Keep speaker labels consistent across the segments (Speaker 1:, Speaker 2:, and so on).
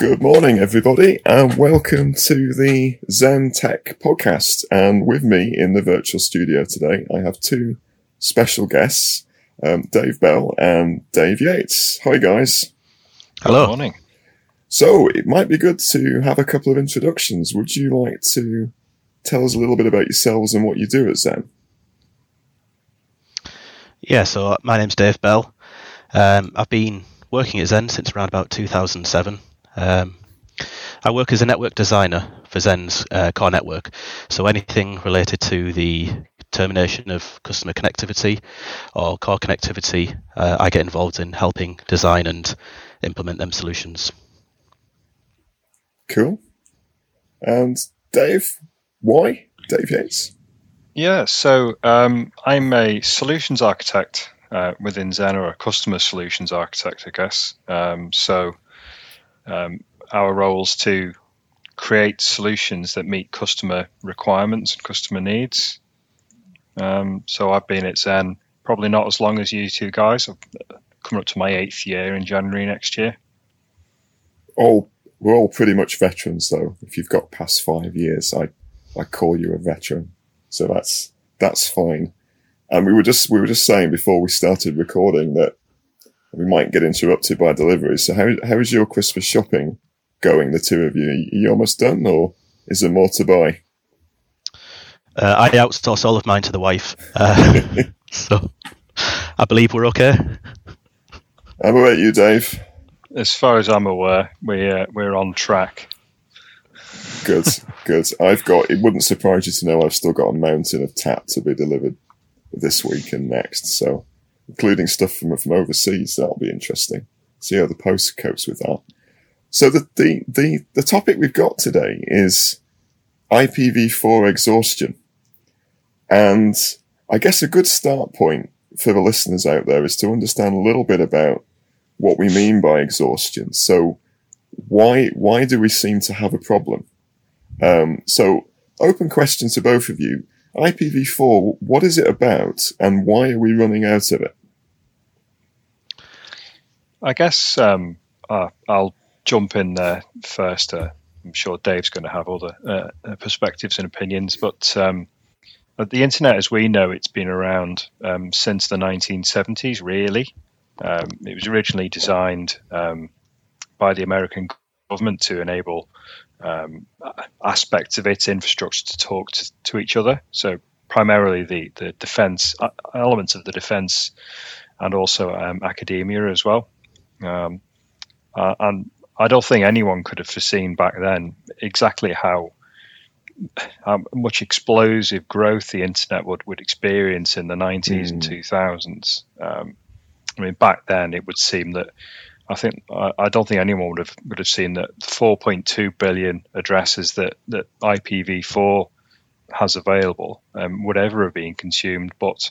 Speaker 1: Good morning, everybody, and welcome to the Zen Tech podcast. And with me in the virtual studio today, I have two special guests, um, Dave Bell and Dave Yates. Hi, guys.
Speaker 2: Hello.
Speaker 3: Good morning.
Speaker 1: So it might be good to have a couple of introductions. Would you like to tell us a little bit about yourselves and what you do at Zen?
Speaker 2: Yeah, so uh, my name's Dave Bell. Um, I've been working at Zen since around about 2007. Um, I work as a network designer for Zen's uh, core network, so anything related to the termination of customer connectivity or core connectivity, uh, I get involved in helping design and implement them solutions.
Speaker 1: Cool. And Dave, why? Dave Yates.
Speaker 3: Yeah, so um, I'm a solutions architect uh, within Zen, or a customer solutions architect, I guess. Um, so um, our role is to create solutions that meet customer requirements and customer needs. Um, so I've been at Zen probably not as long as you two guys. I've coming up to my eighth year in January next year.
Speaker 1: All we're all pretty much veterans, though. If you've got past five years, I I call you a veteran, so that's that's fine. And we were just we were just saying before we started recording that we might get interrupted by deliveries. So how how is your Christmas shopping going? The two of you, are you almost done, or is there more to buy?
Speaker 2: Uh, I outsource all of mine to the wife, uh, so I believe we're okay.
Speaker 1: How about you, Dave?
Speaker 3: As far as I'm aware, we uh, we're on track.
Speaker 1: Good, good. I've got. It wouldn't surprise you to know I've still got a mountain of tap to be delivered this week and next. So, including stuff from from overseas, that'll be interesting. See how the post copes with that. So the the the, the topic we've got today is IPv4 exhaustion, and I guess a good start point for the listeners out there is to understand a little bit about what we mean by exhaustion. So, why why do we seem to have a problem? Um, so, open question to both of you. IPv4, what is it about and why are we running out of it?
Speaker 3: I guess um, uh, I'll jump in there first. Uh, I'm sure Dave's going to have other uh, perspectives and opinions, but um, the internet, as we know, it's been around um, since the 1970s. Really, um, it was originally designed um, by the American government to enable um, aspects of its infrastructure to talk to, to each other. So primarily the the defense uh, elements of the defense, and also um, academia as well. Um, and I don't think anyone could have foreseen back then exactly how how much explosive growth the internet would, would experience in the 90s mm. and 2000s. Um, I mean, back then it would seem that I think I, I, don't think anyone would have would have seen that 4.2 billion addresses that that IPv4 has available um, would ever have been consumed. But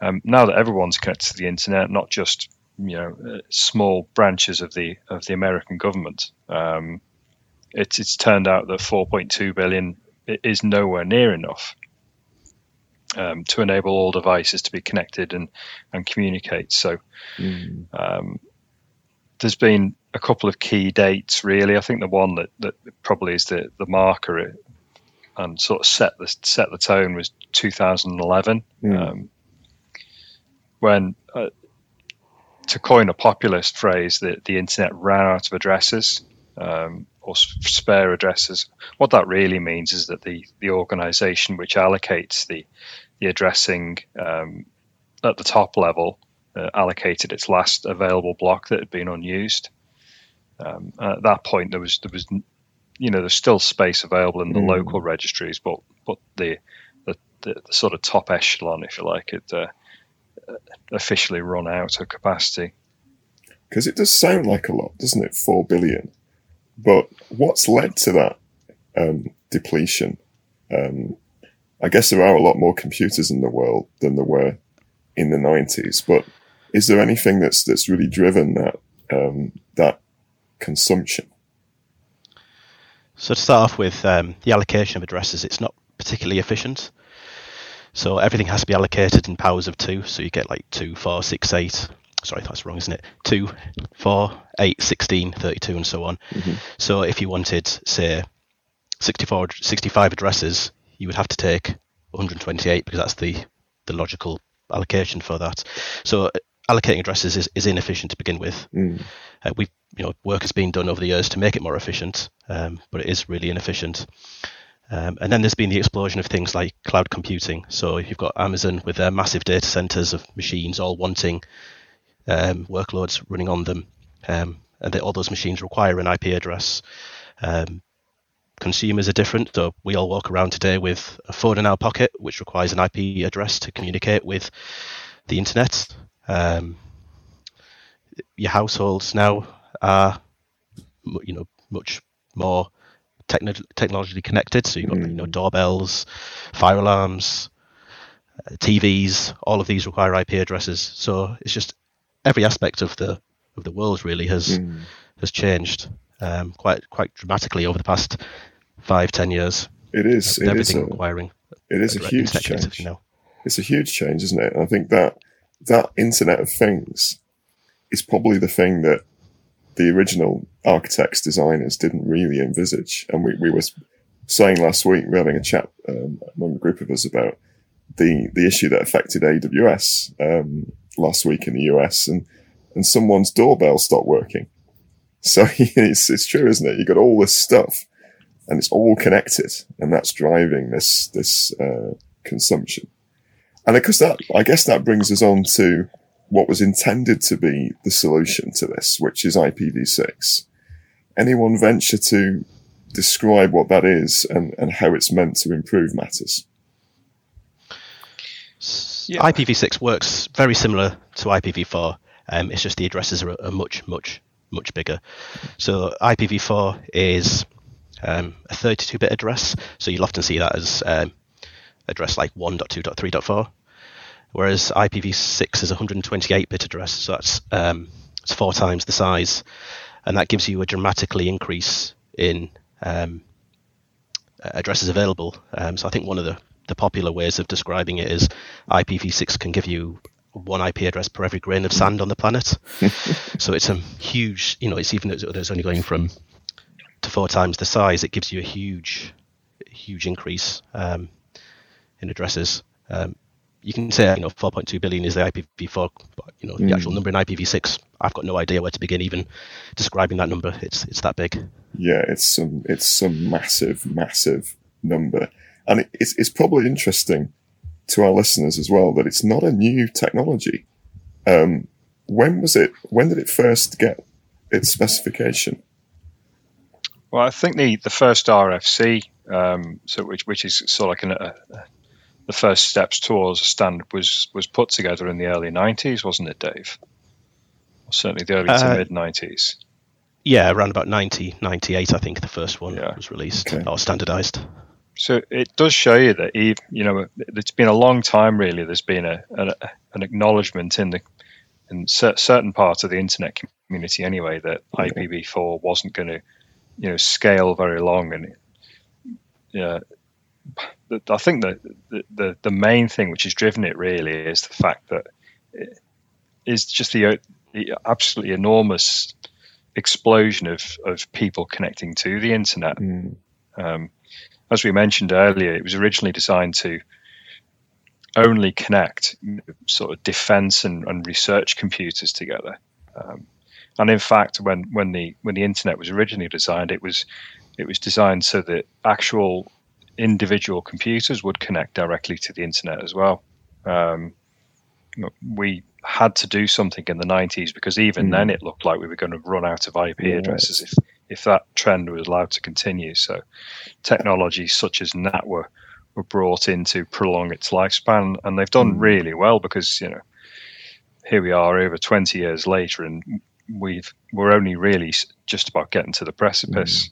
Speaker 3: um, now that everyone's connected to the internet, not just you know uh, small branches of the of the American government, um, it's it's turned out that 4.2 billion is nowhere near enough um, to enable all devices to be connected and and communicate. So. Mm. Um, there's been a couple of key dates, really. I think the one that, that probably is the, the marker and sort of set the set the tone was 2011, mm. um, when uh, to coin a populist phrase, that the internet ran out of addresses um, or spare addresses. What that really means is that the the organisation which allocates the the addressing um, at the top level uh, allocated its last available block that had been unused. Um, at that point, there was there was you know there's still space available in the mm. local registries, but but the, the, the the sort of top echelon, if you like, it uh, officially run out of capacity.
Speaker 1: Because it does sound like a lot, doesn't it? Four billion, but what's led to that um, depletion? Um, I guess there are a lot more computers in the world than there were in the nineties, but is there anything that's that's really driven that um, that consumption?
Speaker 2: So to start off with, um, the allocation of addresses, it's not particularly efficient. So everything has to be allocated in powers of two. So you get like two, four, six, eight. sorry, that's wrong, isn't it? 2, 4, 8, 16, 32, and so on.
Speaker 1: Mhm.
Speaker 2: So if you wanted, say, 64, 65 addresses, you would have to take 128 because that's the, the logical allocation for that. So uh, allocating addresses is, is inefficient to begin with.
Speaker 1: Mm.
Speaker 2: Uh, we've you know work has been done over the years to make it more efficient, um, but it is really inefficient. Um, and then there's been the explosion of things like cloud computing. So you've got Amazon with their massive data centers of machines all wanting um, workloads running on them, um, and they, all those machines require an IP address. Um, consumers are different. So we all walk around today with a phone in our pocket, which requires an IP address to communicate with the internet. Um, your households now are, you know, much more techno- technologically connected. So you've got, you know, doorbells, fire alarms, uh, TVs. All of these require IP addresses. So it's just every aspect of the of the world really has
Speaker 1: Mm.
Speaker 2: has changed um, quite quite dramatically over the past five ten years.
Speaker 1: It is. It is
Speaker 2: everything
Speaker 1: a,
Speaker 2: requiring
Speaker 1: it is a
Speaker 2: direct
Speaker 1: huge change.
Speaker 2: connectivity now.
Speaker 1: It's a huge change, isn't it? And I think that that Internet of Things is probably the thing that the original architects, designers didn't really envisage. And we, we were saying last week, we were having a chat um, among a group of us about the, the issue that affected AWS um, last week in the US and, and someone's doorbell stopped working. So it's, it's true, isn't it? You've got all this stuff and it's all connected and that's driving this, this, uh, consumption. And of course that, I guess that brings us on to what was intended to be the solution to this, which is IPv6. Anyone venture to describe what that is and, and how it's meant to improve matters?
Speaker 3: Yeah.
Speaker 2: IPv6 works very similar to IPv4. Um, it's just the addresses are, are much, much, much bigger. So IPv4 is um, a 32-bit address. So you'll often see that as um, address like 1.2.3.4, whereas IPv6 is a 128-bit address. So that's um, it's four times the size, and that gives you a dramatically increase in um, uh, addresses available. Um, so I think one of the, the popular ways of describing it is IPv6 can give you one IP address per every grain of sand on the planet. so it's a huge, you know, it's even though it's only going from to four times the size, it gives you a huge, huge increase um, in addresses. Um, you can say, you know, 4.2 billion is the IPv4, but you know, the actual number in IPv6, I've got no idea where to begin even describing that number. It's it's that big.
Speaker 1: Yeah, it's some it's some massive, massive number, and it, it's it's probably interesting to our listeners as well that it's not a new technology. Um, when was it? When did it first get its specification?
Speaker 3: Well, I think the, the first RFC, um, so which which is sort of like an, a, a, the first steps towards a standard was was put together in the early '90s, wasn't it, Dave? Or certainly the early
Speaker 2: Uh,
Speaker 3: to mid '90s.
Speaker 2: Yeah, around about 90, 98, I think the first one
Speaker 3: Yeah.
Speaker 2: was released
Speaker 1: Okay.
Speaker 2: or standardized.
Speaker 3: So it does show you that ev you know it's been a long time. Really, there's been a, a an acknowledgement in the in cer- certain parts of the internet community anyway that
Speaker 1: Yeah.
Speaker 3: IPv4 wasn't going to you know scale very long, and yeah, the- I think that the, the the main thing which has driven it really is the fact that it is just the, the absolutely enormous explosion of of people connecting to the internet.
Speaker 1: Mm,
Speaker 3: Um, as we mentioned earlier, it was originally designed to only connect sort of defense and, and research computers together. Um, and in fact, when, when the when the internet was originally designed, it was it was designed so that actual individual computers would connect directly to the internet as well. Um, we had to do something in the 90s because even
Speaker 1: Mm.
Speaker 3: then it looked like we were going to run out of IP
Speaker 1: Right.
Speaker 3: addresses if if that trend was allowed to continue. So technologies such as NAT were, were brought in to prolong its lifespan, and they've done
Speaker 1: Mm.
Speaker 3: really well because you know here we are over 20 years later, and we've we're only really just about getting to the precipice.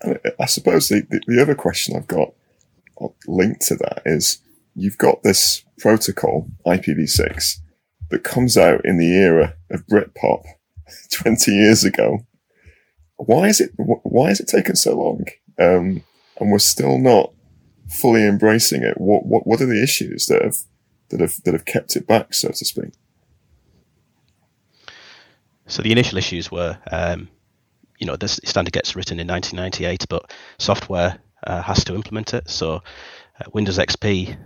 Speaker 1: And I suppose the, the, the other question I've got linked to that is you've got this protocol IPv6 that comes out in the era of Britpop 20 years ago. Why is it why has it taken so long? Um, and we're still not fully embracing it. What what what are the issues that have that have that have kept it back, so to speak?
Speaker 2: So the initial issues were, um, you know, this standard gets written in 1998, but software uh, has to implement it. So uh, Windows XP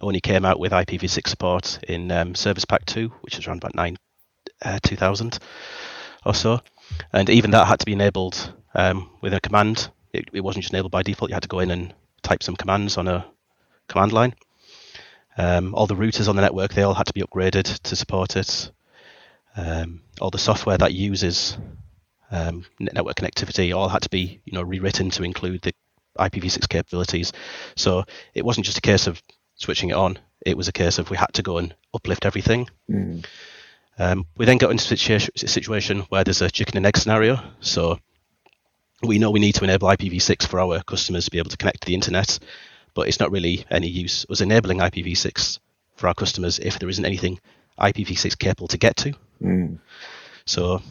Speaker 2: only came out with IPv6 support in um, Service Pack 2, which is around about 9, uh, 2000 or so. And even that had to be enabled um, with a command. It, it, wasn't just enabled by default. You had to go in and type some commands on a command line. Um, all the routers on the network, they all had to be upgraded to support it. Um, all the software that uses um, network connectivity all had to be, you know, rewritten to include the IPv6 capabilities. So it wasn't just a case of switching it on. It was a case of we had to go and uplift everything. Mm. Um, we then got into a situa- situation where there's a chicken and egg scenario. So we know we need to enable IPv6 for our customers to be able to connect to the internet, but it's not really any use us enabling IPv6 for our customers if there isn't anything IPv6 capable to get to. Mm. So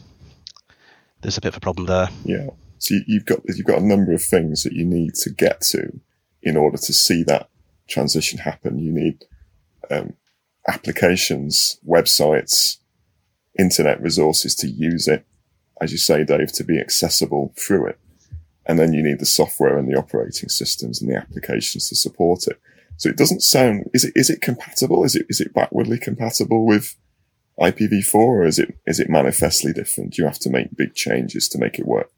Speaker 2: there's a bit of a problem there.
Speaker 1: Yeah. So you've got you've got a number of things that you need to get to in order to see that transition happen. You need um, applications, websites, internet resources to use it, as you say, Dave, to be accessible through it. And then you need the software and the operating systems and the applications to support it. So it doesn't sound, is it, is it compatible? Is it, is it backwardly compatible with IPv4 or is it, is it manifestly different? Do you have to make big changes to make it work?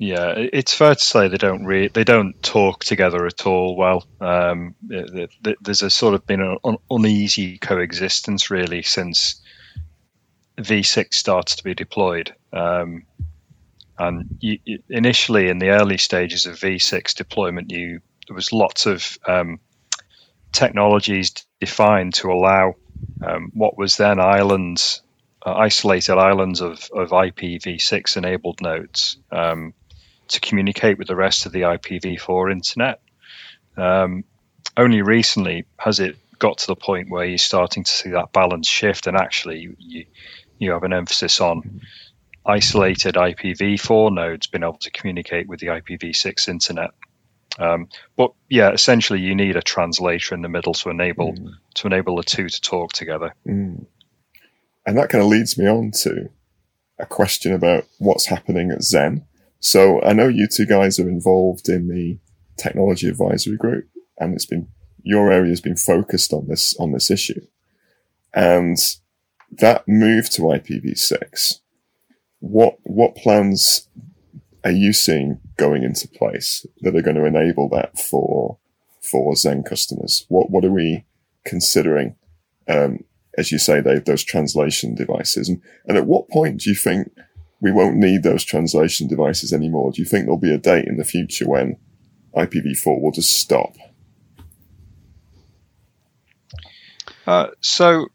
Speaker 3: Yeah, it's fair to say they don't re- they don't talk together at all well. Um, there's a sort of been an uneasy coexistence really since V6 starts to be deployed. Um, and you, initially, in the early stages of V6 deployment, you there was lots of um, technologies defined to allow um, what was then islands, uh, isolated islands of, of IPv6 enabled nodes um, to communicate with the rest of the IPv4 internet. Um, only recently has it got to the point where you're starting to see that balance shift, and actually you, you, have an emphasis on isolated IPv4 nodes being able to communicate with the IPv6 internet. Um, but yeah, essentially, you need a translator in the middle to enable mm. to enable the two to talk together.
Speaker 1: Mm. And that kind of leads me on to a question about what's happening at Zen. So I know you two guys are involved in the technology advisory group, and it's been your area has been focused on this on this issue, and that move to IPv6. What what plans are you seeing going into place that are going to enable that for for Zen customers? What what are we considering? Um, as you say, they those translation devices, and and at what point do you think we won't need those translation devices anymore? Do you think there'll be a date in the future when IPv4 will just stop?
Speaker 3: Uh, so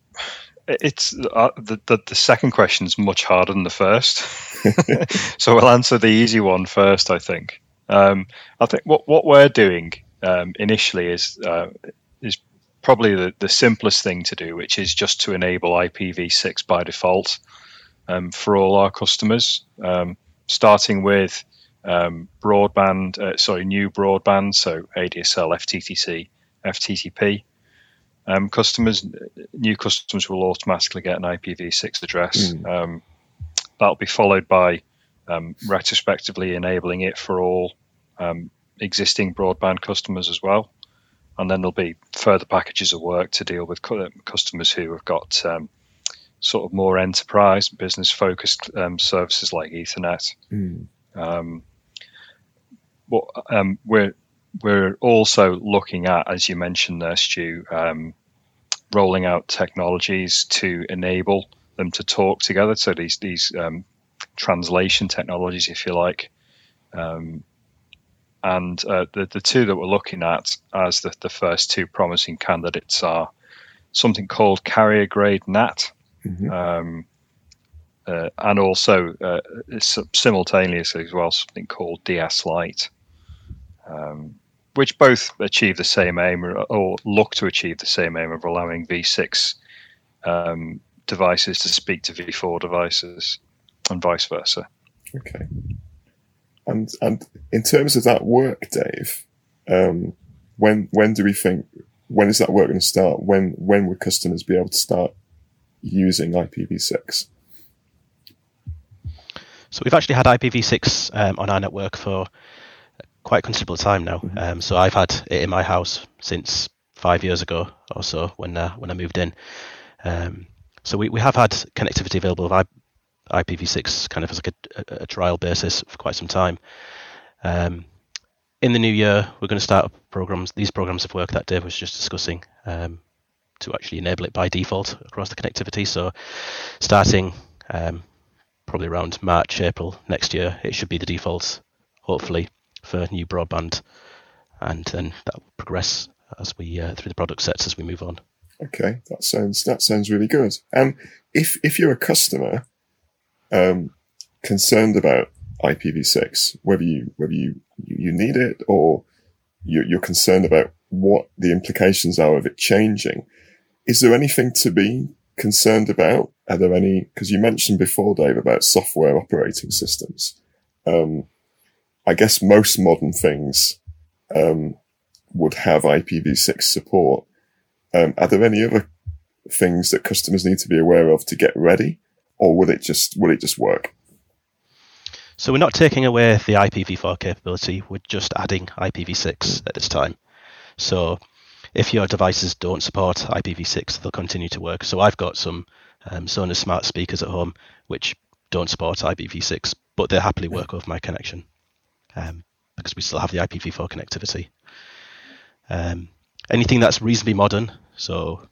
Speaker 3: it's uh, the, the, the second question is much harder than the first, so we'll answer the easy one first. I think. Um, I think what what we're doing um, initially is uh, is probably the, the simplest thing to do, which is just to enable IPv6 by default um, for all our customers, um, starting with um, broadband, uh, sorry, new broadband, so ADSL, FTTC, FTTP. Um, customers, new customers will automatically get an IPv6 address. Mm. that'll be followed by um, retrospectively enabling it for all existing broadband customers as well. And then there'll be further packages of work to deal with customers who have got um, sort of more enterprise business focused um, services like Ethernet. Mm. Um, but um, we're we're also looking at, as you mentioned there, Stu, um, rolling out technologies to enable them to talk together. So these these um, translation technologies, if you like. Um, and uh, the, the two that we're looking at as the, the first two promising candidates are something called carrier grade NAT, Mm-hmm. Um, uh, and also uh, simultaneously as well something called DS Lite, um, which both achieve the same aim or, or, look to achieve the same aim of allowing V6 um, devices to speak to V4 devices, and vice versa.
Speaker 1: Okay. And and in terms of that work, Dave, um, when when do we think when is that work going to start? When when would customers be able to start using IPv6?
Speaker 2: So we've actually had IPv6 um, on our network for quite a considerable time now. Mm-hmm. Um, so I've had it in my house since five years ago or so when uh, when I moved in. Um, so we, we have had connectivity available of IPv6 kind of as like a, a, trial basis for quite some time. Um, in the new year, we're going to start programs, these programs of work that Dave was just discussing, um, to actually enable it by default across the connectivity. So starting um, probably around March, April next year, it should be the default, hopefully, for new broadband, and then that will progress as we uh, through the product sets as we move on.
Speaker 1: Okay, that sounds that sounds really good. Um, if if you're a customer um, concerned about IPv6, whether you whether you you need it or you, you're concerned about what the implications are of it changing, is there anything to be concerned about? Are there any? Because you mentioned before, Dave, about software operating systems. Um, I guess most modern things um, would have IPv6 support. Um, are there any other things that customers need to be aware of to get ready, or will it just will it just work?
Speaker 2: So we're not taking away the IPv4 capability. We're just adding IPv6 at this time. So if your devices don't support IPv6, they'll continue to work. So I've got some um, Sonos smart speakers at home which don't support IPv6, but they happily work over my connection um, because we still have the IPv4 connectivity. Um, anything that's reasonably modern, so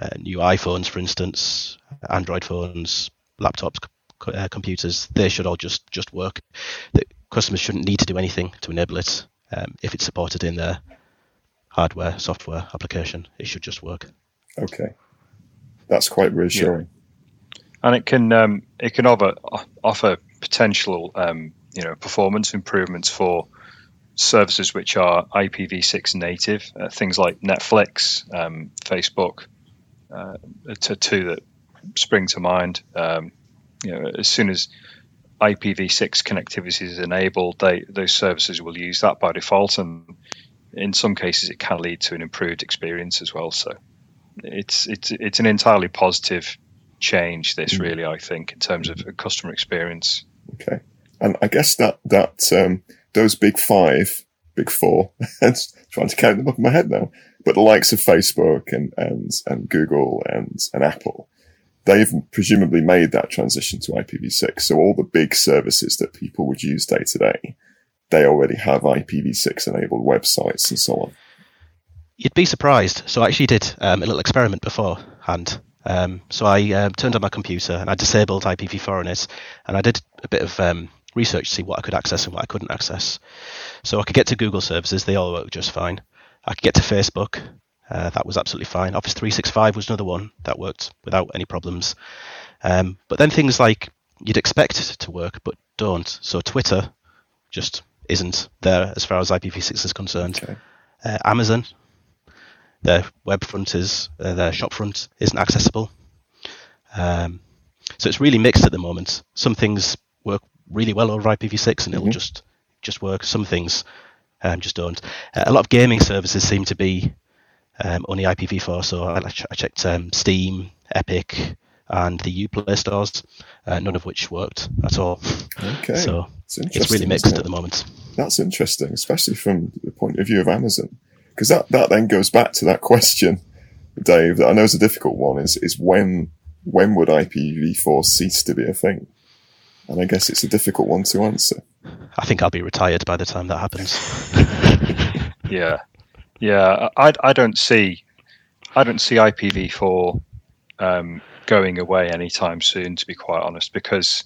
Speaker 2: uh, new iPhones, for instance, Android phones, laptops, uh, computers, they should all just just work. The customers shouldn't need to do anything to enable it um, if it's supported in their hardware, software application. It should just work.
Speaker 1: Okay, that's quite reassuring.
Speaker 3: Yeah. And it can um, it can offer offer potential um, you know performance improvements for services which are IPv6 native, uh, things like Netflix, um, Facebook, uh, to two that spring to mind. Um, you know, as soon as IPv6 connectivity is enabled, they, those services will use that by default, and in some cases, it can lead to an improved experience as well. So, it's it's it's an entirely positive change. This mm. really, I think, in terms of customer experience.
Speaker 1: Okay, and I guess that that um, those big five, big four, trying to count them up in my head now, but the likes of Facebook and and and Google and and Apple they've presumably made that transition to IPv6. So all the big services that people would use day to day, they already have IPv6 enabled websites and so on.
Speaker 2: You'd be surprised. So I actually did um, a little experiment beforehand. Um, so I um, turned on my computer and I disabled IPv4 on it, and I did a bit of um, research to see what I could access and what I couldn't access. So I could get to Google services; they all work just fine. I could get to Facebook, uh, that was absolutely fine. Office 365 was another one that worked without any problems. Um, but then things like you'd expect to work but don't. So Twitter just isn't there as far as IPv6 is concerned. Okay. Uh, Amazon, their web front is uh, their shop front isn't accessible. Um, so it's really mixed at the moment. Some things work really well over IPv6 and it'll mm-hmm. just just work. Some things um, just don't. Uh, a lot of gaming services seem to be um, only IPv4. So I, I checked um, Steam, Epic, and the Uplay stores, uh, none of which worked at all.
Speaker 1: Okay.
Speaker 2: So it's, it's really mixed it? at the moment.
Speaker 1: That's interesting, especially from the point of view of Amazon, because that, that then goes back to that question, Dave, that I know is a difficult one. Is is when when would IPv4 cease to be a thing? And I guess it's a difficult one to answer.
Speaker 2: I think I'll be retired by the time that happens.
Speaker 3: yeah, yeah, I, I don't see I don't see IPv4 um, going away anytime soon. To be quite honest, because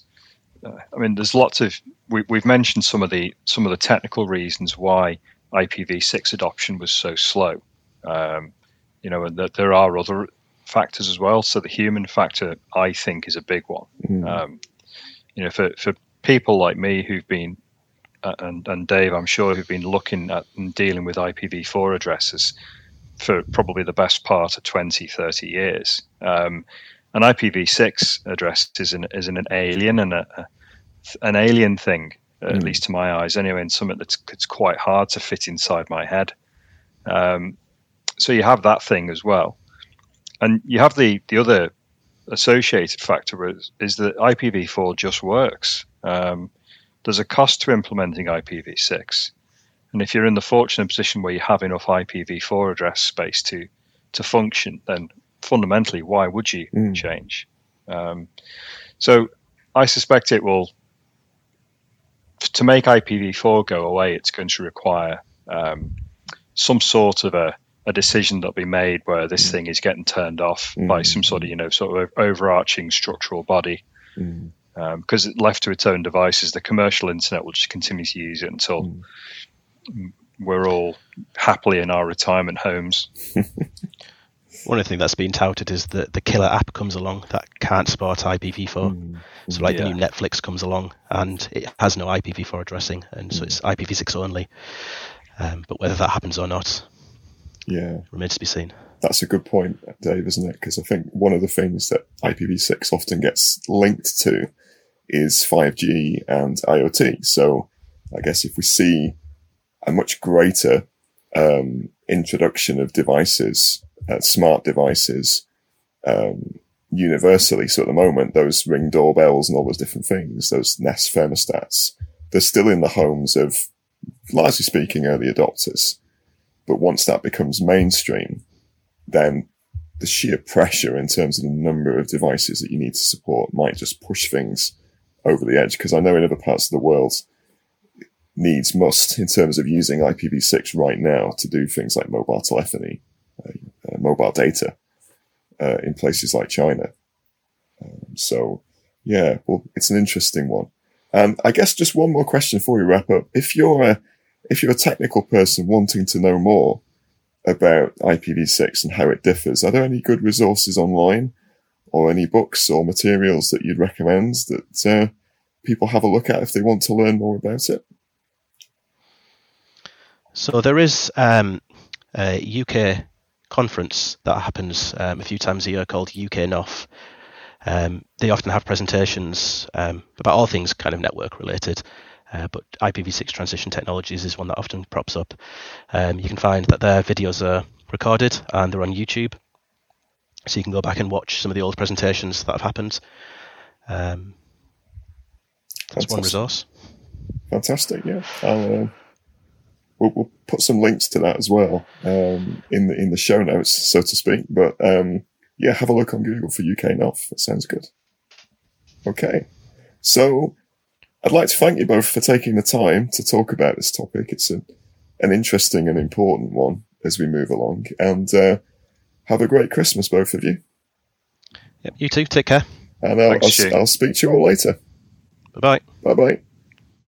Speaker 3: uh, I mean, there's lots of we, we've mentioned some of the some of the technical reasons why IPv6 adoption was so slow. Um, you know, and that there are other factors as well. So the human factor, I think, is a big one. Mm. Um, you know, for for people like me who've been uh, and, and Dave, I'm sure, who've been looking at and dealing with IPv4 addresses for probably the best part of 20, 30 years. Um, an IPv6 address is an, is an alien and a, an alien thing, mm. at hmm. least to my eyes, anyway, and something that's it's quite hard to fit inside my head. Um, so you have that thing as well, and you have the the other associated factor is, is that IPv4 just works. Um, there's a cost to implementing IPv6, and if you're in the fortunate position where you have enough IPv4 address space to to function, then fundamentally, why would you mm. change? Um, so I suspect it will. To make IPv4 go away, it's going to require um, some sort of a, a decision that'll be made where this mm. thing is getting turned off mm. by some sort of you know sort of overarching structural body. Mm. Um, because left to its own devices, the commercial internet will just continue to use it until mm. we're all happily in our retirement homes.
Speaker 2: One of the things that's been touted is that the killer app comes along that can't support IPv4. Mm. So, like yeah. the new Netflix comes along and it has no IPv4 addressing, and so mm. it's IPv6 only. Um, but whether that happens or not,
Speaker 1: yeah,
Speaker 2: remains to be seen.
Speaker 1: That's a good point, Dave, isn't it? Because I think one of the things that IPv6 often gets linked to is 5G and IoT. So, I guess if we see a much greater um, introduction of devices, smart devices, um, universally. So at the moment, those ring doorbells and all those different things, those Nest thermostats, they're still in the homes of, largely speaking, early adopters. But once that becomes mainstream, then the sheer pressure in terms of the number of devices that you need to support might just push things over the edge. Because I know in other parts of the world, needs must in terms of using IPv6 right now to do things like mobile telephony, mobile data uh, in places like China. Um, so, yeah, well, it's an interesting one. Um, I guess just one more question before we wrap up. If you're a if you're a technical person wanting to know more about IPv6 and how it differs, are there any good resources online or any books or materials that you'd recommend that uh, people have a look at if they want to learn more about it?
Speaker 2: So there is um, a UK conference that happens um, a few times a year called UK NOF. Um, they often have presentations um, about all things kind of network related, uh, but IPv6 transition technologies is one that often props up. Um, you can find that their videos are recorded and they're on YouTube, so you can go back and watch some of the old presentations that have happened. Um, that's Fantastic. one resource.
Speaker 1: Fantastic, yeah. I'll, uh, we'll, we'll, put some links to that as well um, in the in the show notes, so to speak. But um, yeah, have a look on Google for UK NOF. That sounds good. Okay, so I'd like to thank you both for taking the time to talk about this topic. It's an an interesting and important one as we move along. And uh, have a great Christmas, both of you.
Speaker 2: Yep, you too. Take care.
Speaker 1: And I'll, I'll, I'll speak to you all later.
Speaker 2: Bye bye.
Speaker 1: Bye bye.